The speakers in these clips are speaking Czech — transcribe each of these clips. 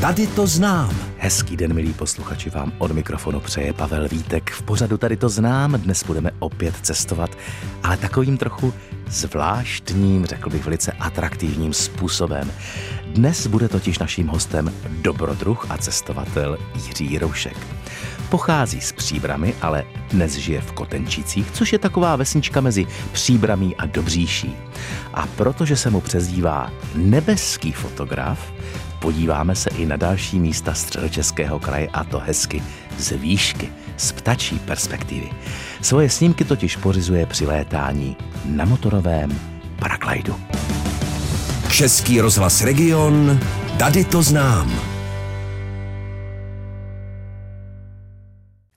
Tady to znám. Hezký den, milí posluchači, vám od mikrofonu přeje Pavel Vítek. V pořadu Tady to znám, dnes budeme opět cestovat, ale takovým trochu zvláštním, řekl bych velice atraktivním způsobem. Dnes bude totiž naším hostem dobrodruh a cestovatel Jiří Jiroušek. Pochází z Příbramy, ale dnes žije v Kotenčicích, což je taková vesnička mezi Příbramí a Dobříší. A protože se mu přezdívá nebeský fotograf, podíváme se i na další místa středočeského kraje a to hezky z výšky, z ptačí perspektivy. Svoje snímky totiž pořizuje při létání na motorovém paraglidu. Český rozhlas Region, tady to znám.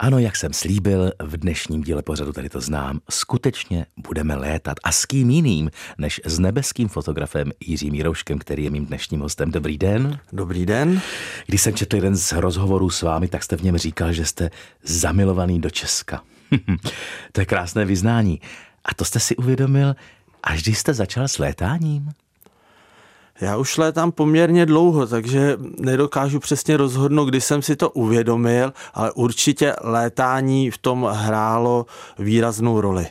Ano, jak jsem slíbil, v dnešním díle pořadu tady to znám, skutečně budeme létat. A s kým jiným, než s nebeským fotografem Jiřím Jirouškem, který je mým dnešním hostem. Dobrý den. Dobrý den. Když jsem četl jeden z rozhovorů s vámi, tak jste v něm říkal, že jste zamilovaný do Česka. to je krásné vyznání. A to jste si uvědomil, až když jste začal s létáním? Já už létám poměrně dlouho, takže nedokážu přesně rozhodnout, kdy jsem si to uvědomil, ale určitě létání v tom hrálo výraznou roli.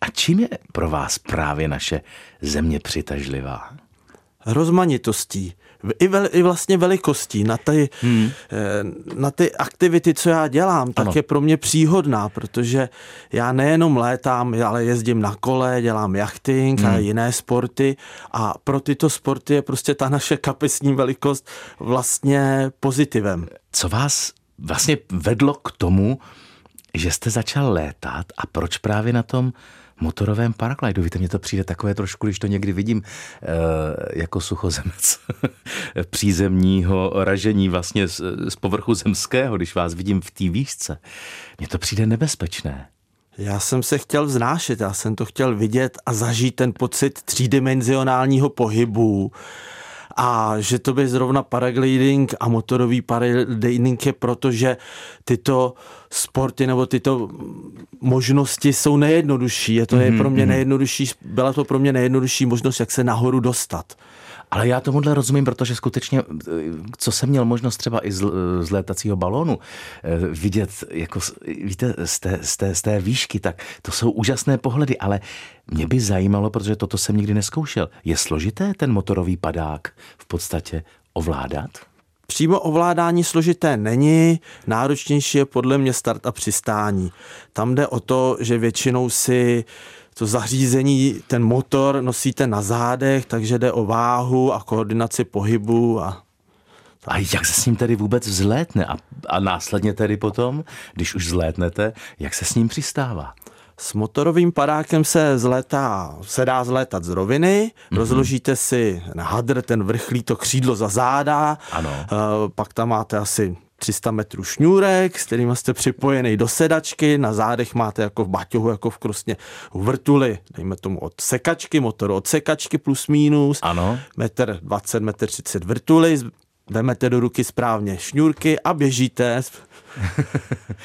A čím je pro vás právě naše země přitažlivá? Rozmanitostí i, vel, i vlastně velikostí na ty, hmm. Eh, na ty aktivity, co já dělám, tak ano. je pro mě příhodná, protože já nejenom létám, ale jezdím na kole, dělám jachting hmm. a jiné sporty a pro tyto sporty je prostě ta naše kapesní velikost vlastně pozitivem. Co vás vlastně vedlo k tomu, že jste začal létat a proč právě na tom motorovém paraglidu. Víte, mně to přijde takové trošku, když to někdy vidím e, jako suchozemec přízemního ražení vlastně z, z povrchu zemského, když vás vidím v té výšce. Mně to přijde nebezpečné. Já jsem se chtěl vznášet, já jsem to chtěl vidět a zažít ten pocit třídimenzionálního pohybu a že to by zrovna paragliding a motorový paragliding je proto, že tyto sporty nebo tyto možnosti jsou nejjednodušší. Je to je pro mě mhm. nejjednodušší, byla to pro mě nejjednodušší možnost, jak se nahoru dostat. Ale já tomuhle rozumím, protože skutečně, co jsem měl možnost třeba i z, z létacího balónu eh, vidět, jako, víte, z té, z, té, z té výšky, tak to jsou úžasné pohledy, ale mě by zajímalo, protože toto jsem nikdy neskoušel, je složité ten motorový padák v podstatě ovládat? Přímo ovládání složité není, náročnější je podle mě start a přistání. Tam jde o to, že většinou si to zařízení, ten motor nosíte na zádech, takže jde o váhu a koordinaci pohybu a a jak se s ním tedy vůbec vzlétne? A, a následně tedy potom, když už vzlétnete, jak se s ním přistává? S motorovým padákem se zletá, se dá zlétat z roviny, mm-hmm. rozložíte si na hadr ten vrchlý to křídlo za záda, ano. Uh, pak tam máte asi 300 metrů šňůrek, s kterým jste připojený do sedačky, na zádech máte jako v baťohu, jako v krosně vrtuli, dejme tomu od sekačky, motoru od sekačky plus minus, ano. metr 20, metr 30 vrtuly, vemete do ruky správně šňůrky a běžíte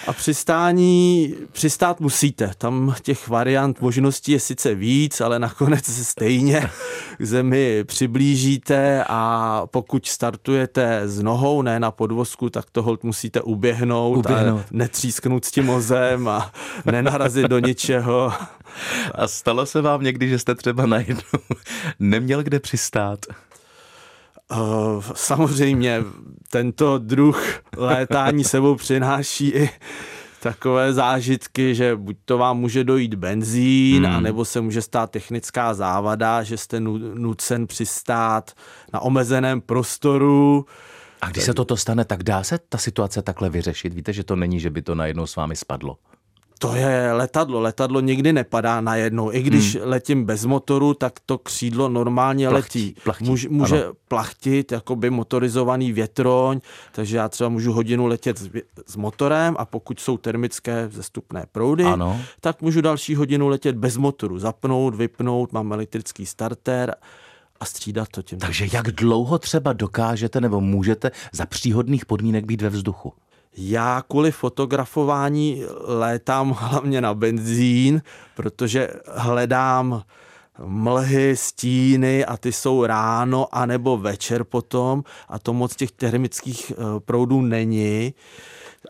a přistání, přistát musíte. Tam těch variant možností je sice víc, ale nakonec se stejně k zemi přiblížíte a pokud startujete s nohou, ne na podvozku, tak to hold musíte uběhnout, uběhnout. a netřísknout s tím mozem a nenarazit do ničeho. A stalo se vám někdy, že jste třeba najednou neměl kde přistát? Uh, samozřejmě tento druh létání sebou přináší i takové zážitky, že buď to vám může dojít benzín, hmm. anebo se může stát technická závada, že jste nucen přistát na omezeném prostoru. A když se toto stane, tak dá se ta situace takhle vyřešit? Víte, že to není, že by to najednou s vámi spadlo? To je letadlo. Letadlo nikdy nepadá najednou. I když hmm. letím bez motoru, tak to křídlo normálně Plachtí, letí. Plachtí, může, může plachtit, jako by motorizovaný větroň, takže já třeba můžu hodinu letět s, s motorem a pokud jsou termické zestupné proudy, ano. tak můžu další hodinu letět bez motoru. Zapnout, vypnout, mám elektrický starter a střídat to tím. Takže jak dlouho třeba dokážete nebo můžete za příhodných podmínek být ve vzduchu? Já kvůli fotografování létám hlavně na benzín, protože hledám mlhy, stíny a ty jsou ráno anebo večer potom a to moc těch termických eh, proudů není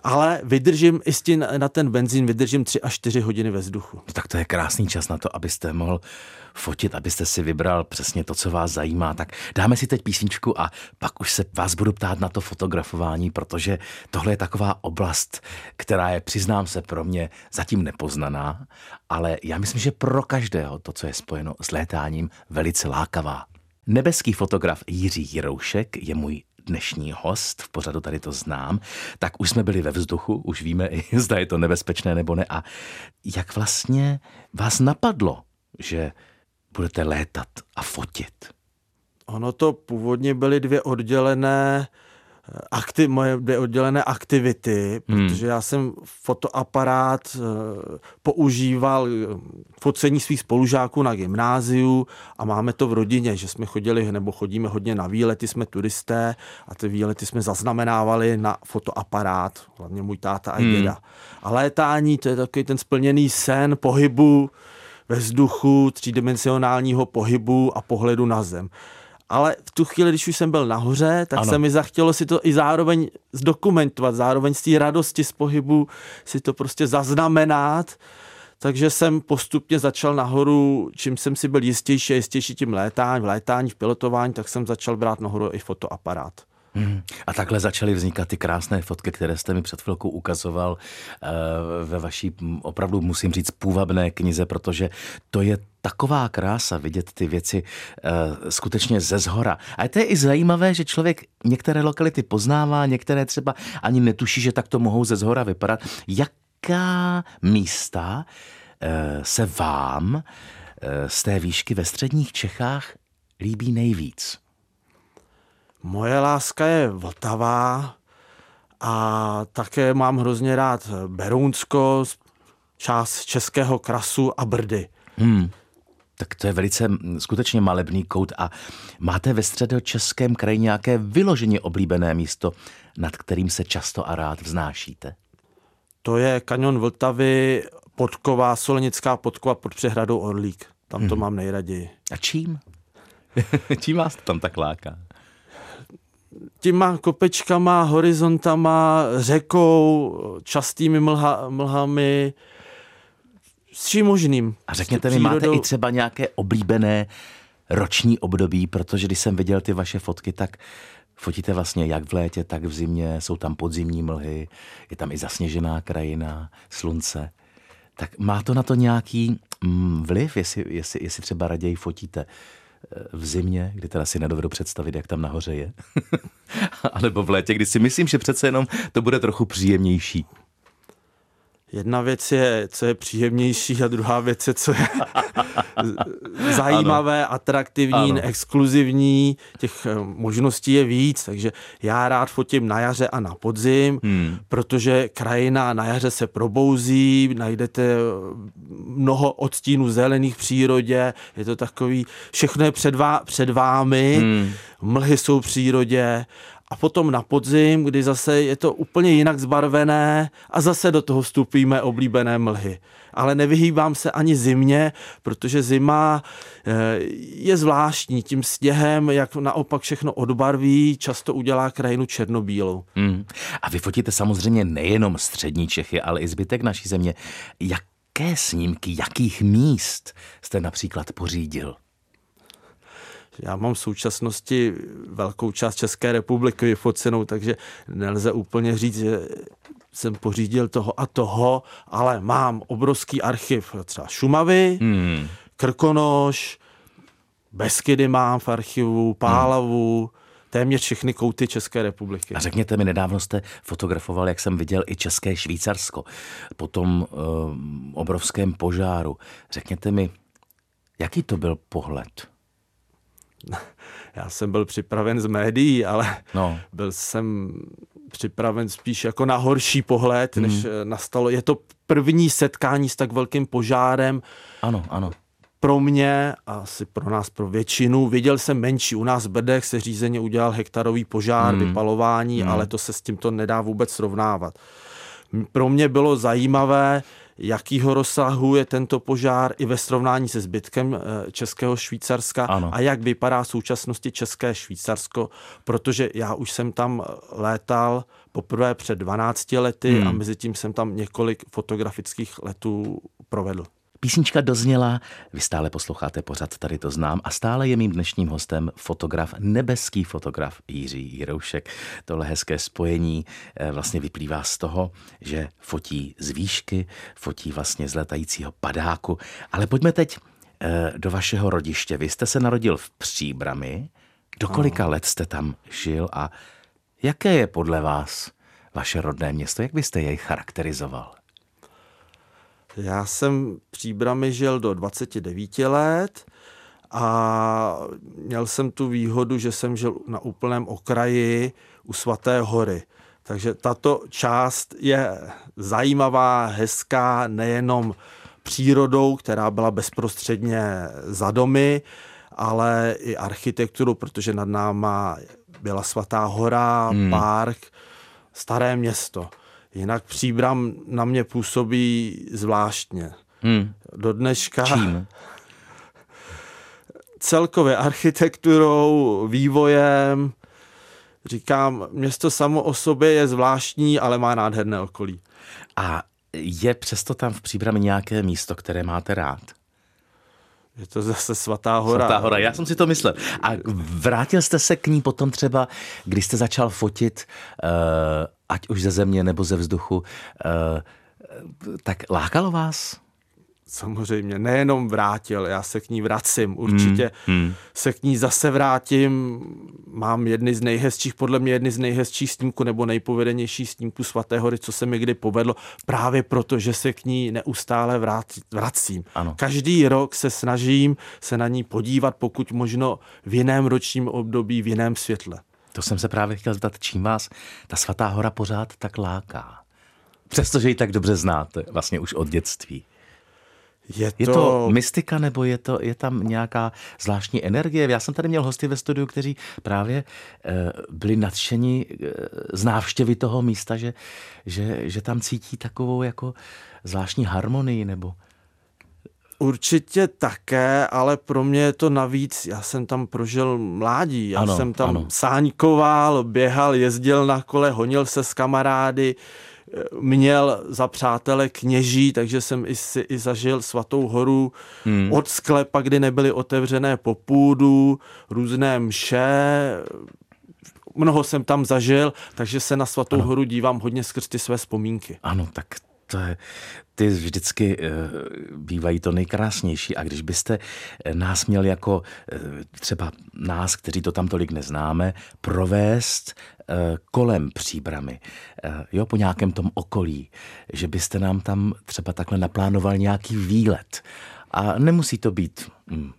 ale vydržím i na ten benzín, vydržím 3 až 4 hodiny ve vzduchu. Tak to je krásný čas na to, abyste mohl fotit, abyste si vybral přesně to, co vás zajímá. Tak dáme si teď písničku a pak už se vás budu ptát na to fotografování, protože tohle je taková oblast, která je, přiznám se, pro mě zatím nepoznaná, ale já myslím, že pro každého to, co je spojeno s létáním, velice lákavá. Nebeský fotograf Jiří Jiroušek je můj dnešní host, v pořadu tady to znám, tak už jsme byli ve vzduchu, už víme, zda je to nebezpečné nebo ne. A jak vlastně vás napadlo, že budete létat a fotit? Ono to původně byly dvě oddělené akti- moje dvě oddělené aktivity, hmm. protože já jsem fotoaparát uh, používal focení svých spolužáků na gymnáziu a máme to v rodině, že jsme chodili nebo chodíme hodně na výlety, jsme turisté a ty výlety jsme zaznamenávali na fotoaparát, hlavně můj táta a hmm. děda. A létání, to je takový ten splněný sen pohybu ve vzduchu, třídimensionálního pohybu a pohledu na zem ale v tu chvíli, když už jsem byl nahoře, tak ano. se mi zachtělo si to i zároveň zdokumentovat, zároveň z té radosti z pohybu si to prostě zaznamenat. Takže jsem postupně začal nahoru, čím jsem si byl jistější a jistější tím létání, v létání, v pilotování, tak jsem začal brát nahoru i fotoaparát. Hmm. A takhle začaly vznikat ty krásné fotky, které jste mi před chvilkou ukazoval uh, ve vaší, opravdu musím říct, půvabné knize, protože to je taková krása vidět ty věci uh, skutečně ze zhora. A to je i zajímavé, že člověk některé lokality poznává, některé třeba ani netuší, že tak to mohou ze zhora vypadat. Jaká místa uh, se vám z té výšky ve středních Čechách líbí nejvíc? Moje láska je Vltava a také mám hrozně rád Berounsko, část Českého krasu a Brdy. Hmm. Tak to je velice skutečně malebný kout a máte ve středočeském kraji nějaké vyloženě oblíbené místo, nad kterým se často a rád vznášíte? To je kanion Vltavy, podková, solenická podkova pod přehradou Orlík. Tam to hmm. mám nejraději. A čím? čím vás to tam tak láká? Těma kopečkama, horizontama, řekou, častými mlha, mlhami, s čím možným. A řekněte mi, máte i třeba nějaké oblíbené roční období, protože když jsem viděl ty vaše fotky, tak fotíte vlastně jak v létě, tak v zimě, jsou tam podzimní mlhy, je tam i zasněžená krajina, slunce. Tak má to na to nějaký mm, vliv, jestli, jestli, jestli třeba raději fotíte v zimě, kdy teda si nedovedu představit, jak tam nahoře je. A nebo v létě, kdy si myslím, že přece jenom to bude trochu příjemnější. Jedna věc je, co je příjemnější a druhá věc je, co je zajímavé, ano. atraktivní, ano. exkluzivní. Těch eh, možností je víc, takže já rád fotím na jaře a na podzim, hmm. protože krajina na jaře se probouzí, najdete eh, mnoho odstínů zelených v přírodě, je to takový, všechno je před, vá, před vámi, hmm. mlhy jsou v přírodě a potom na podzim, kdy zase je to úplně jinak zbarvené a zase do toho vstupíme oblíbené mlhy. Ale nevyhýbám se ani zimě, protože zima eh, je zvláštní. Tím sněhem, jak naopak všechno odbarví, často udělá krajinu černobílou. Hmm. A vy fotíte samozřejmě nejenom střední Čechy, ale i zbytek naší země. Jaké snímky, jakých míst jste například pořídil? Já mám v současnosti velkou část České republiky vyfocenou, takže nelze úplně říct, že jsem pořídil toho a toho, ale mám obrovský archiv třeba Šumavy, hmm. Krkonoš, Beskydy mám v archivu, Pálavu, hmm. téměř všechny kouty České republiky. A řekněte mi, nedávno jste fotografoval, jak jsem viděl, i České Švýcarsko po tom uh, obrovském požáru. Řekněte mi, jaký to byl pohled? já jsem byl připraven z médií, ale no. byl jsem připraven spíš jako na horší pohled, hmm. než nastalo. Je to první setkání s tak velkým požárem. Ano, ano. Pro mě, asi pro nás, pro většinu, viděl jsem menší. U nás v Bedech se řízeně udělal hektarový požár, hmm. vypalování, hmm. ale to se s tímto nedá vůbec srovnávat. Pro mě bylo zajímavé, jakýho rozsahu je tento požár i ve srovnání se zbytkem eh, Českého Švýcarska Ano. a jak vypadá v současnosti České Švýcarsko, protože já už jsem tam létal poprvé před 12 lety Hmm. a mezi tím jsem tam několik fotografických letů provedl. Písnička dozněla, vy stále posloucháte pořad, tady to znám a stále je mým dnešním hostem fotograf, nebeský fotograf Jiří Jiroušek. Tohle hezké spojení eh, vlastně vyplývá z toho, že fotí z výšky, fotí vlastně z letajícího padáku. Ale pojďme teď eh, do vašeho rodiště. Vy jste se narodil v Příbrami. Do kolika let jste tam žil a jaké je podle vás vaše rodné město? Jak byste jej charakterizoval? Já jsem v Příbrami žil do 29 let a měl jsem tu výhodu, že jsem žil na úplném okraji u Svaté hory. Takže tato část je zajímavá, hezká, nejenom přírodou, která byla bezprostředně za domy, ale i architekturou, protože nad náma byla Svatá hora, hmm. park, staré město. Jinak Příbram na mě působí zvláštně. Hmm. Do dneška Čím? celkově architekturou, vývojem. Říkám, město samo o sobě je zvláštní, ale má nádherné okolí. A je přesto tam v Příbrami nějaké místo, které máte rád? Je to zase Svatá hora. Svatá hora, já jsem si to myslel. A vrátil jste se k ní potom třeba, když jste začal fotit, uh, ať už ze země nebo ze vzduchu, uh, tak lákalo vás? Samozřejmě, nejenom vrátil, já se k ní vracím, určitě hmm. se k ní zase vrátím. Mám jedny z nejhezčích, podle mě jedny z nejhezčích snímků nebo nejpovedenější snímků Svaté hory, co se mi kdy povedlo, právě proto, že se k ní neustále vrát, vracím. Ano. Každý rok se snažím se na ní podívat, pokud možno v jiném ročním období, v jiném světle. To jsem se právě chtěl zeptat, čím vás ta svatá hora pořád tak láká? Přestože ji tak dobře znáte, vlastně už od dětství. Je to, Je to mystika nebo je, to, je tam nějaká zvláštní energie? Já jsem tady měl hosty ve studiu, kteří právě eh, byli nadšeni eh, z návštěvy toho místa, že, že, že tam cítí takovou jako zvláštní harmonii nebo... Určitě také, ale pro mě je to navíc, já jsem tam prožil mládí, já Ano, jsem tam ano. sáňkoval, běhal, jezdil na kole, honil se s kamarády, eh, měl za přátele kněží, takže jsem i, si i zažil svatou horu hmm. od sklepa, kdy nebyly otevřené popůdu, různé mše, mnoho jsem tam zažil, takže se na svatou ano. horu dívám hodně skrz ty své vzpomínky. Ano, tak to je, ty vždycky eh, bývají to nejkrásnější. A když byste eh, nás měl jako eh, třeba nás, kteří to tam tolik neznáme, provést kolem příbramy, jo, po nějakém tom okolí, že byste nám tam třeba takhle naplánoval nějaký výlet. A nemusí to být hm,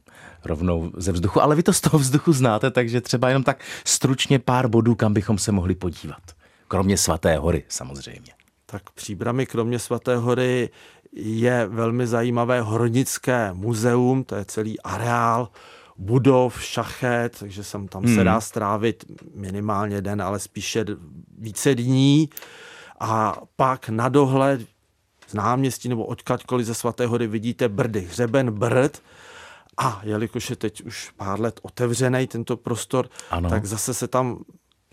rovnou ze vzduchu, ale vy to z toho vzduchu znáte, takže třeba jenom tak stručně pár bodů, kam bychom se mohli podívat. Kromě svaté hory samozřejmě. Tak příbramy kromě Svaté hory je velmi zajímavé hornické muzeum, to je celý areál budov, šachet, takže jsem tam hmm. se dá strávit minimálně den, ale spíše více dní. A pak na dohled z náměstí nebo odkaďkoliv ze Svaté hory vidíte Brdy, hřeben Brd, a jelikož je teď už pár let otevřený tento prostor, Ano. tak zase se tam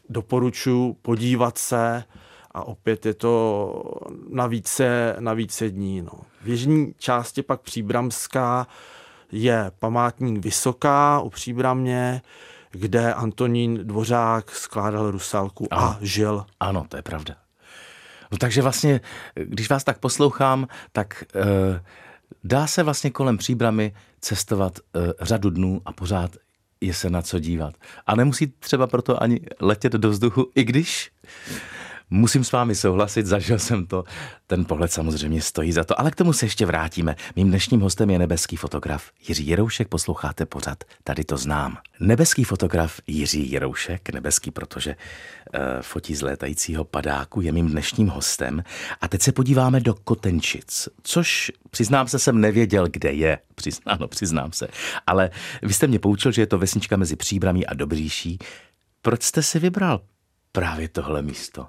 doporučuji podívat se a opět je to na více, na více dní. No. V jižní části pak Příbramská je památník Vysoká u Příbramě, kde Antonín Dvořák skládal rusalku Ano. a žil. Ano, to je pravda. No takže vlastně, když vás tak poslouchám, tak eh, dá se vlastně kolem příbramy cestovat eh, řadu dnů a pořád je se na co dívat. A nemusí třeba proto ani letět do vzduchu, i když musím s vámi souhlasit, zažil jsem to. Ten pohled samozřejmě stojí za to, ale k tomu se ještě vrátíme. Mým dnešním hostem je nebeský fotograf Jiří Jiroušek, posloucháte pořad, tady to znám. Nebeský fotograf Jiří Jiroušek, nebeský, protože uh, fotí z létajícího padáku, je mým dnešním hostem. A teď se podíváme do Kotenčic, což přiznám se, jsem nevěděl, kde je. Přiznáno, přiznám se. Ale vy jste mě poučil, že je to vesnička mezi Příbramí a Dobříší. Proč jste si vybral právě tohle místo?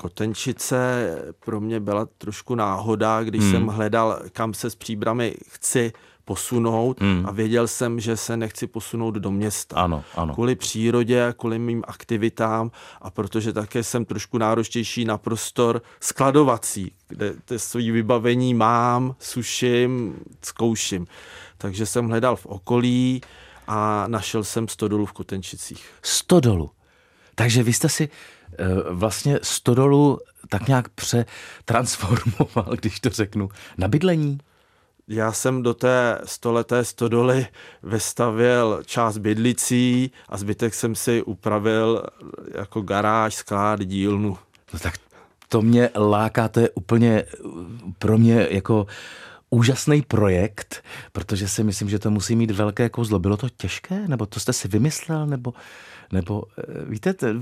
Kotenčice pro mě byla trošku náhoda, když Hmm. jsem hledal, kam se s příbramy chci posunout Hmm. a věděl jsem, že se nechci posunout do města. Ano, ano. Kvůli přírodě, kvůli mým aktivitám a protože také jsem trošku náročtější na prostor skladovací, kde to svý vybavení mám, suším, zkouším. Takže jsem hledal v okolí a našel jsem stodolu v Kotenčicích. Stodolu. Takže vy jste si vlastně stodolu tak nějak přetransformoval, když to řeknu, na bydlení. Já jsem do té stoleté stodoly vystavěl část bydlicí a zbytek jsem si upravil jako garáž, sklad, dílnu. No tak to mě láká, to je úplně eh, pro mě jako úžasný projekt, protože si myslím, že to musí mít velké kouzlo. Bylo to těžké, nebo to jste si vymyslel, nebo, nebo eh, víte, t-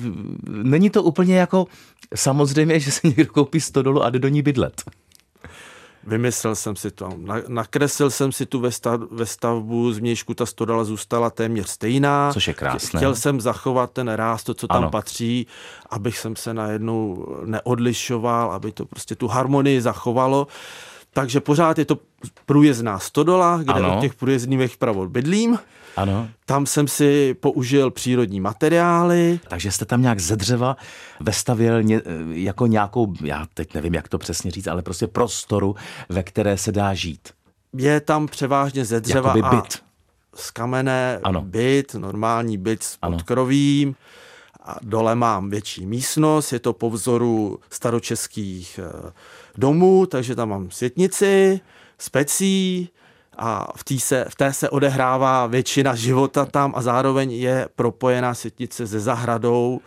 není to úplně jako samozřejmě, že se někdo koupí stodolu a jde do ní bydlet. Vymyslel jsem si to. Na- Nakreslil jsem si tu ve stavbu, z mějšku ta stodala zůstala téměř stejná. Což je krásné. Chtěl jsem zachovat ten ráz, to, co tam Ano. patří, abych jsem se najednou neodlišoval, aby to prostě tu harmonii zachovalo. Takže pořád je to průjezdná stodola, kde Ano. od těch průjezdných vpravo bydlím. Ano. Tam jsem si použil přírodní materiály, Takže jste tam nějak ze dřeva vestavěl ně, jako nějakou, já teď nevím, jak to přesně říct, ale prostě prostoru, ve které se dá žít. je tam převážně ze dřeva Jakoby a byt. z kamene Ano. byt, normální byt s Ano. podkrovím. A dole mám větší místnost, je to po vzoru staročeských eh, domů, takže tam mám světnici, specí a v té se, v té se odehrává většina života tam a zároveň je propojená světnice se zahradou,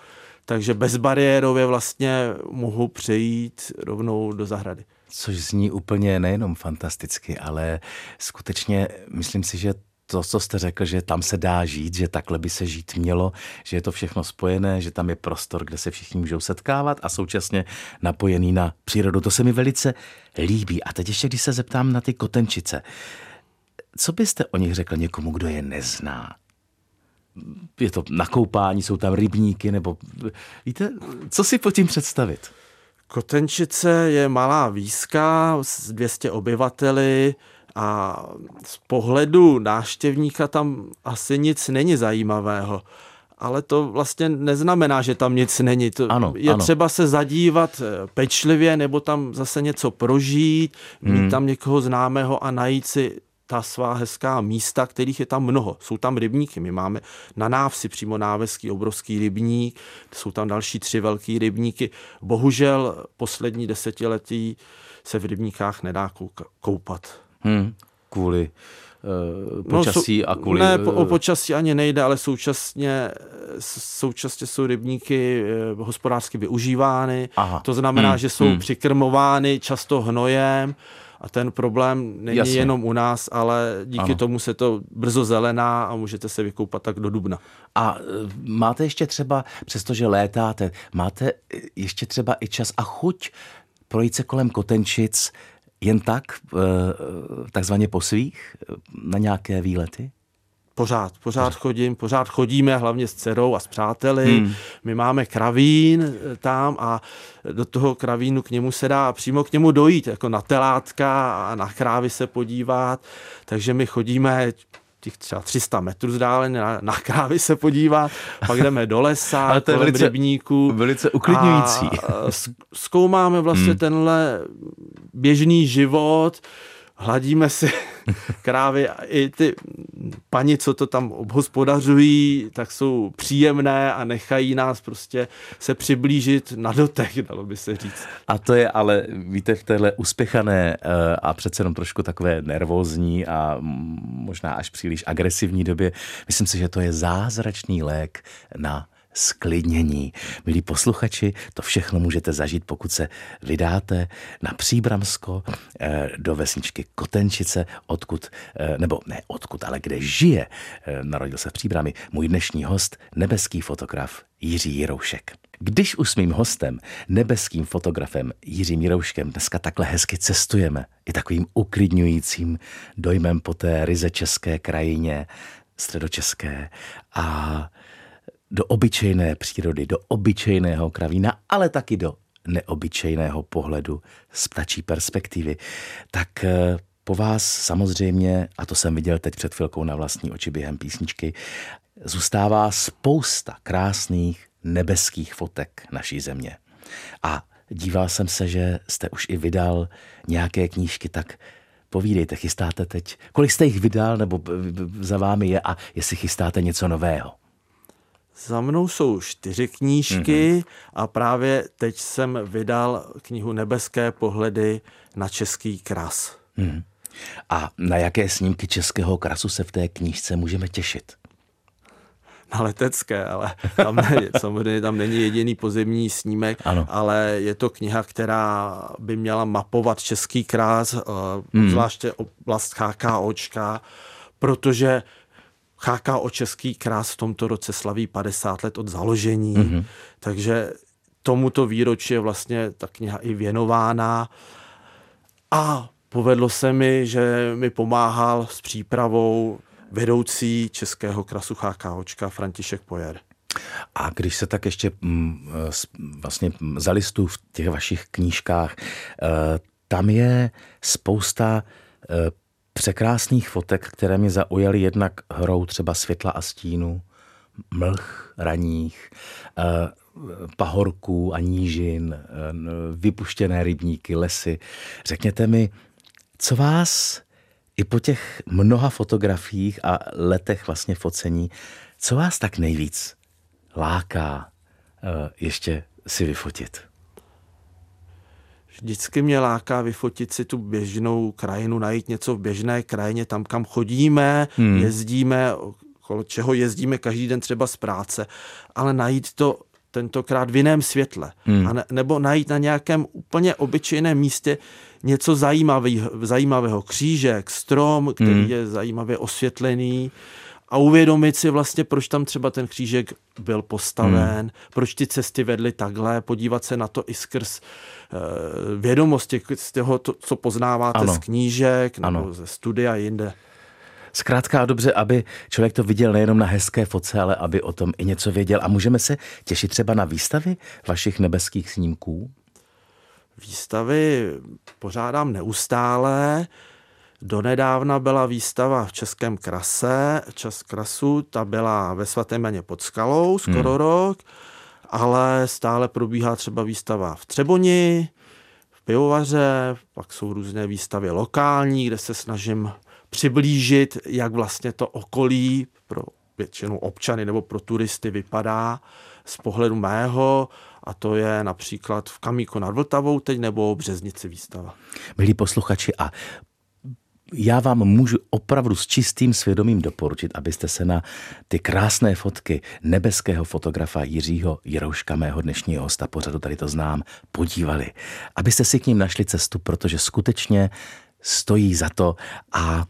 takže bezbariérově vlastně mohu přejít rovnou do zahrady. Což zní úplně nejenom fantasticky, ale skutečně myslím si, že to, co jste řekl, že tam se dá žít, že takhle by se žít mělo, že je to všechno spojené, že tam je prostor, kde se všichni můžou setkávat a současně napojený na přírodu. To se mi velice líbí. A teď ještě, když se zeptám na ty kotenčice, co byste o nich řekl někomu, kdo je nezná? Je to nakoupání, jsou tam rybníky, nebo víte, co si pod tím představit? Kotenčice je malá výska s 200 obyvateli a z pohledu návštěvníka tam asi nic není zajímavého. Ale to vlastně neznamená, že tam nic není. To Ano, je ano. třeba se zadívat eh, pečlivě nebo tam zase něco prožít, mít Hmm. tam někoho známého a najít si ta svá hezká místa, kterých je tam mnoho. Jsou tam rybníky, my máme na návsi přímo náveský obrovský rybník, jsou tam další tři velký rybníky. Bohužel poslední desetiletí se v rybníkách nedá koupat. Hmm, kvůli uh, počasí No, sou- a kvůli... Ne, po, o eh, počasí ani nejde, ale současně, současně jsou rybníky eh, hospodářsky využívány. Aha. To znamená, Hmm, že jsou hmm. přikrmovány často hnojem a ten problém není Jasně. jenom u nás, ale díky Ano. tomu se to brzo zelená a můžete se vykoupat tak do dubna. A eh, máte ještě třeba, přestože létáte, máte eh, ještě třeba i čas a chuť projít se kolem Kotenčic jen tak, eh, takzvaně po svých, na nějaké výlety? Pořád, pořád chodím, pořád chodíme, hlavně s dcerou a s přáteli. Hmm. My máme kravín eh, tam a do toho kravínu k němu se dá přímo k němu dojít, jako na telátka a na krávy se podívat. Takže my chodíme těch třeba 300 metrů vzdáleně na, na krávy se podívat, pak jdeme do lesa, Ale to je velice- rybníků. velice uklidňující. A zkoumáme vlastně hmm. tenhle běžný život, hladíme si krávy a i ty paní, co to tam obhospodařují, tak jsou příjemné a nechají nás prostě se přiblížit na dotek, dalo by se říct. A to je ale, víte, v téhle uspěchané eh, a přece jenom trošku takové nervózní a možná až příliš agresivní době, myslím si, že to je zázračný lék na sklidnění. Milí posluchači, to všechno můžete zažít, pokud se vydáte na Příbramsko eh, do vesničky Kotenčice, odkud, eh, nebo ne odkud, ale kde žije, eh, narodil se v Příbrami, můj dnešní host, nebeský fotograf Jiří Jiroušek. Když už s mým hostem, nebeským fotografem Jiřím Jirouškem, dneska takhle hezky cestujeme, i takovým uklidňujícím dojmem po té ryze české krajině, středočeské a do obyčejné přírody, do obyčejného kravína, ale taky do neobyčejného pohledu z ptačí perspektivy, tak eh, po vás samozřejmě, a to jsem viděl teď před chvilkou na vlastní oči během písničky, zůstává spousta krásných nebeských fotek naší země. A díval jsem se, že jste už i vydal nějaké knížky, tak povídejte, chystáte teď, kolik jste jich vydal, nebo za vámi je a jestli chystáte něco nového? Za mnou jsou čtyři knížky mm-hmm. a právě teď jsem vydal knihu Nebeské pohledy na český kras. Mm. A na jaké snímky českého krasu se v té knížce můžeme těšit? na letecké, ale tam ne, samozřejmě tam není jediný pozemní snímek, ano. ale je to kniha, která by měla mapovat český krás, hmm. zvláště oblast HKOčka, protože HKO Český krás v tomto roce slaví 50 let od založení, mm-hmm. takže tomuto výročí je vlastně ta kniha i věnována. A povedlo se mi, že mi pomáhal s přípravou vedoucí českého krasu HKOčka František Pojer. A když se tak ještě mm, vlastně zalistu v těch vašich knížkách, eh, tam je spousta eh, překrásných fotek, které mě zaujaly jednak hrou třeba světla a stínu, mlh raních, eh, pahorků a nížin, vypuštěné rybníky, lesy. Řekněte mi, co vás i po těch mnoha fotografiích a letech vlastně focení, co vás tak nejvíc láká uh, ještě si vyfotit? Vždycky mě láká vyfotit si tu běžnou krajinu, najít něco v běžné krajině, tam, kam chodíme, hmm. jezdíme, okolo čeho jezdíme každý den třeba z práce, ale najít to tentokrát v jiném světle. Hmm. A ne, nebo najít na nějakém úplně obyčejném místě něco zajímavého, zajímavého. Křížek, strom, který hmm. je zajímavě osvětlený a uvědomit si vlastně, proč tam třeba ten křížek byl postaven, hmm. proč ty cesty vedly takhle, podívat se na to i skrz uh, vědomosti, z toho, to, co poznáváte ano. z knížek nebo ano. ze studia jinde. Zkrátka a dobře, aby člověk to viděl nejenom na hezké foce, ale aby o tom i něco věděl. A můžeme se těšit třeba na výstavy vašich nebeských snímků? Výstavy pořádám neustále. Donedávna byla výstava v Českém krase, Čas krasu, ta byla ve svatém Janě pod skalou skoro hmm. rok, ale stále probíhá třeba výstava v Třeboni, v Pivovaře, pak jsou různé výstavy lokální, kde se snažím přiblížit, jak vlastně to okolí pro většinu občany nebo pro turisty vypadá z pohledu mého a to je například v Kamíku nad Vltavou teď nebo Březnici výstava. Milí posluchači, a já vám můžu opravdu s čistým svědomím doporučit, abyste se na ty krásné fotky nebeského fotografa Jiřího Jirouška, mého dnešního hosta pořadu, tady to znám, podívali. Abyste si k ním našli cestu, protože skutečně stojí za to a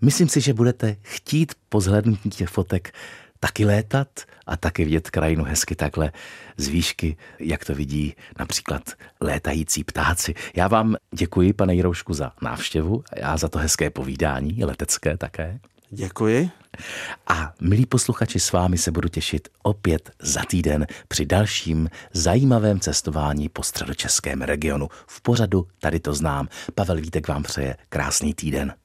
myslím si, že budete chtít po zhlédnutí těch fotek taky létat a taky vidět krajinu hezky takhle z výšky, jak to vidí například létající ptáci. Já vám děkuji, pane Jiroušku, za návštěvu a já za to hezké povídání, letecké také. Děkuji. A milí posluchači, s vámi se budu těšit opět za týden při dalším zajímavém cestování po středočeském regionu. V pořadu Tady to znám. Pavel Vítek vám přeje krásný týden.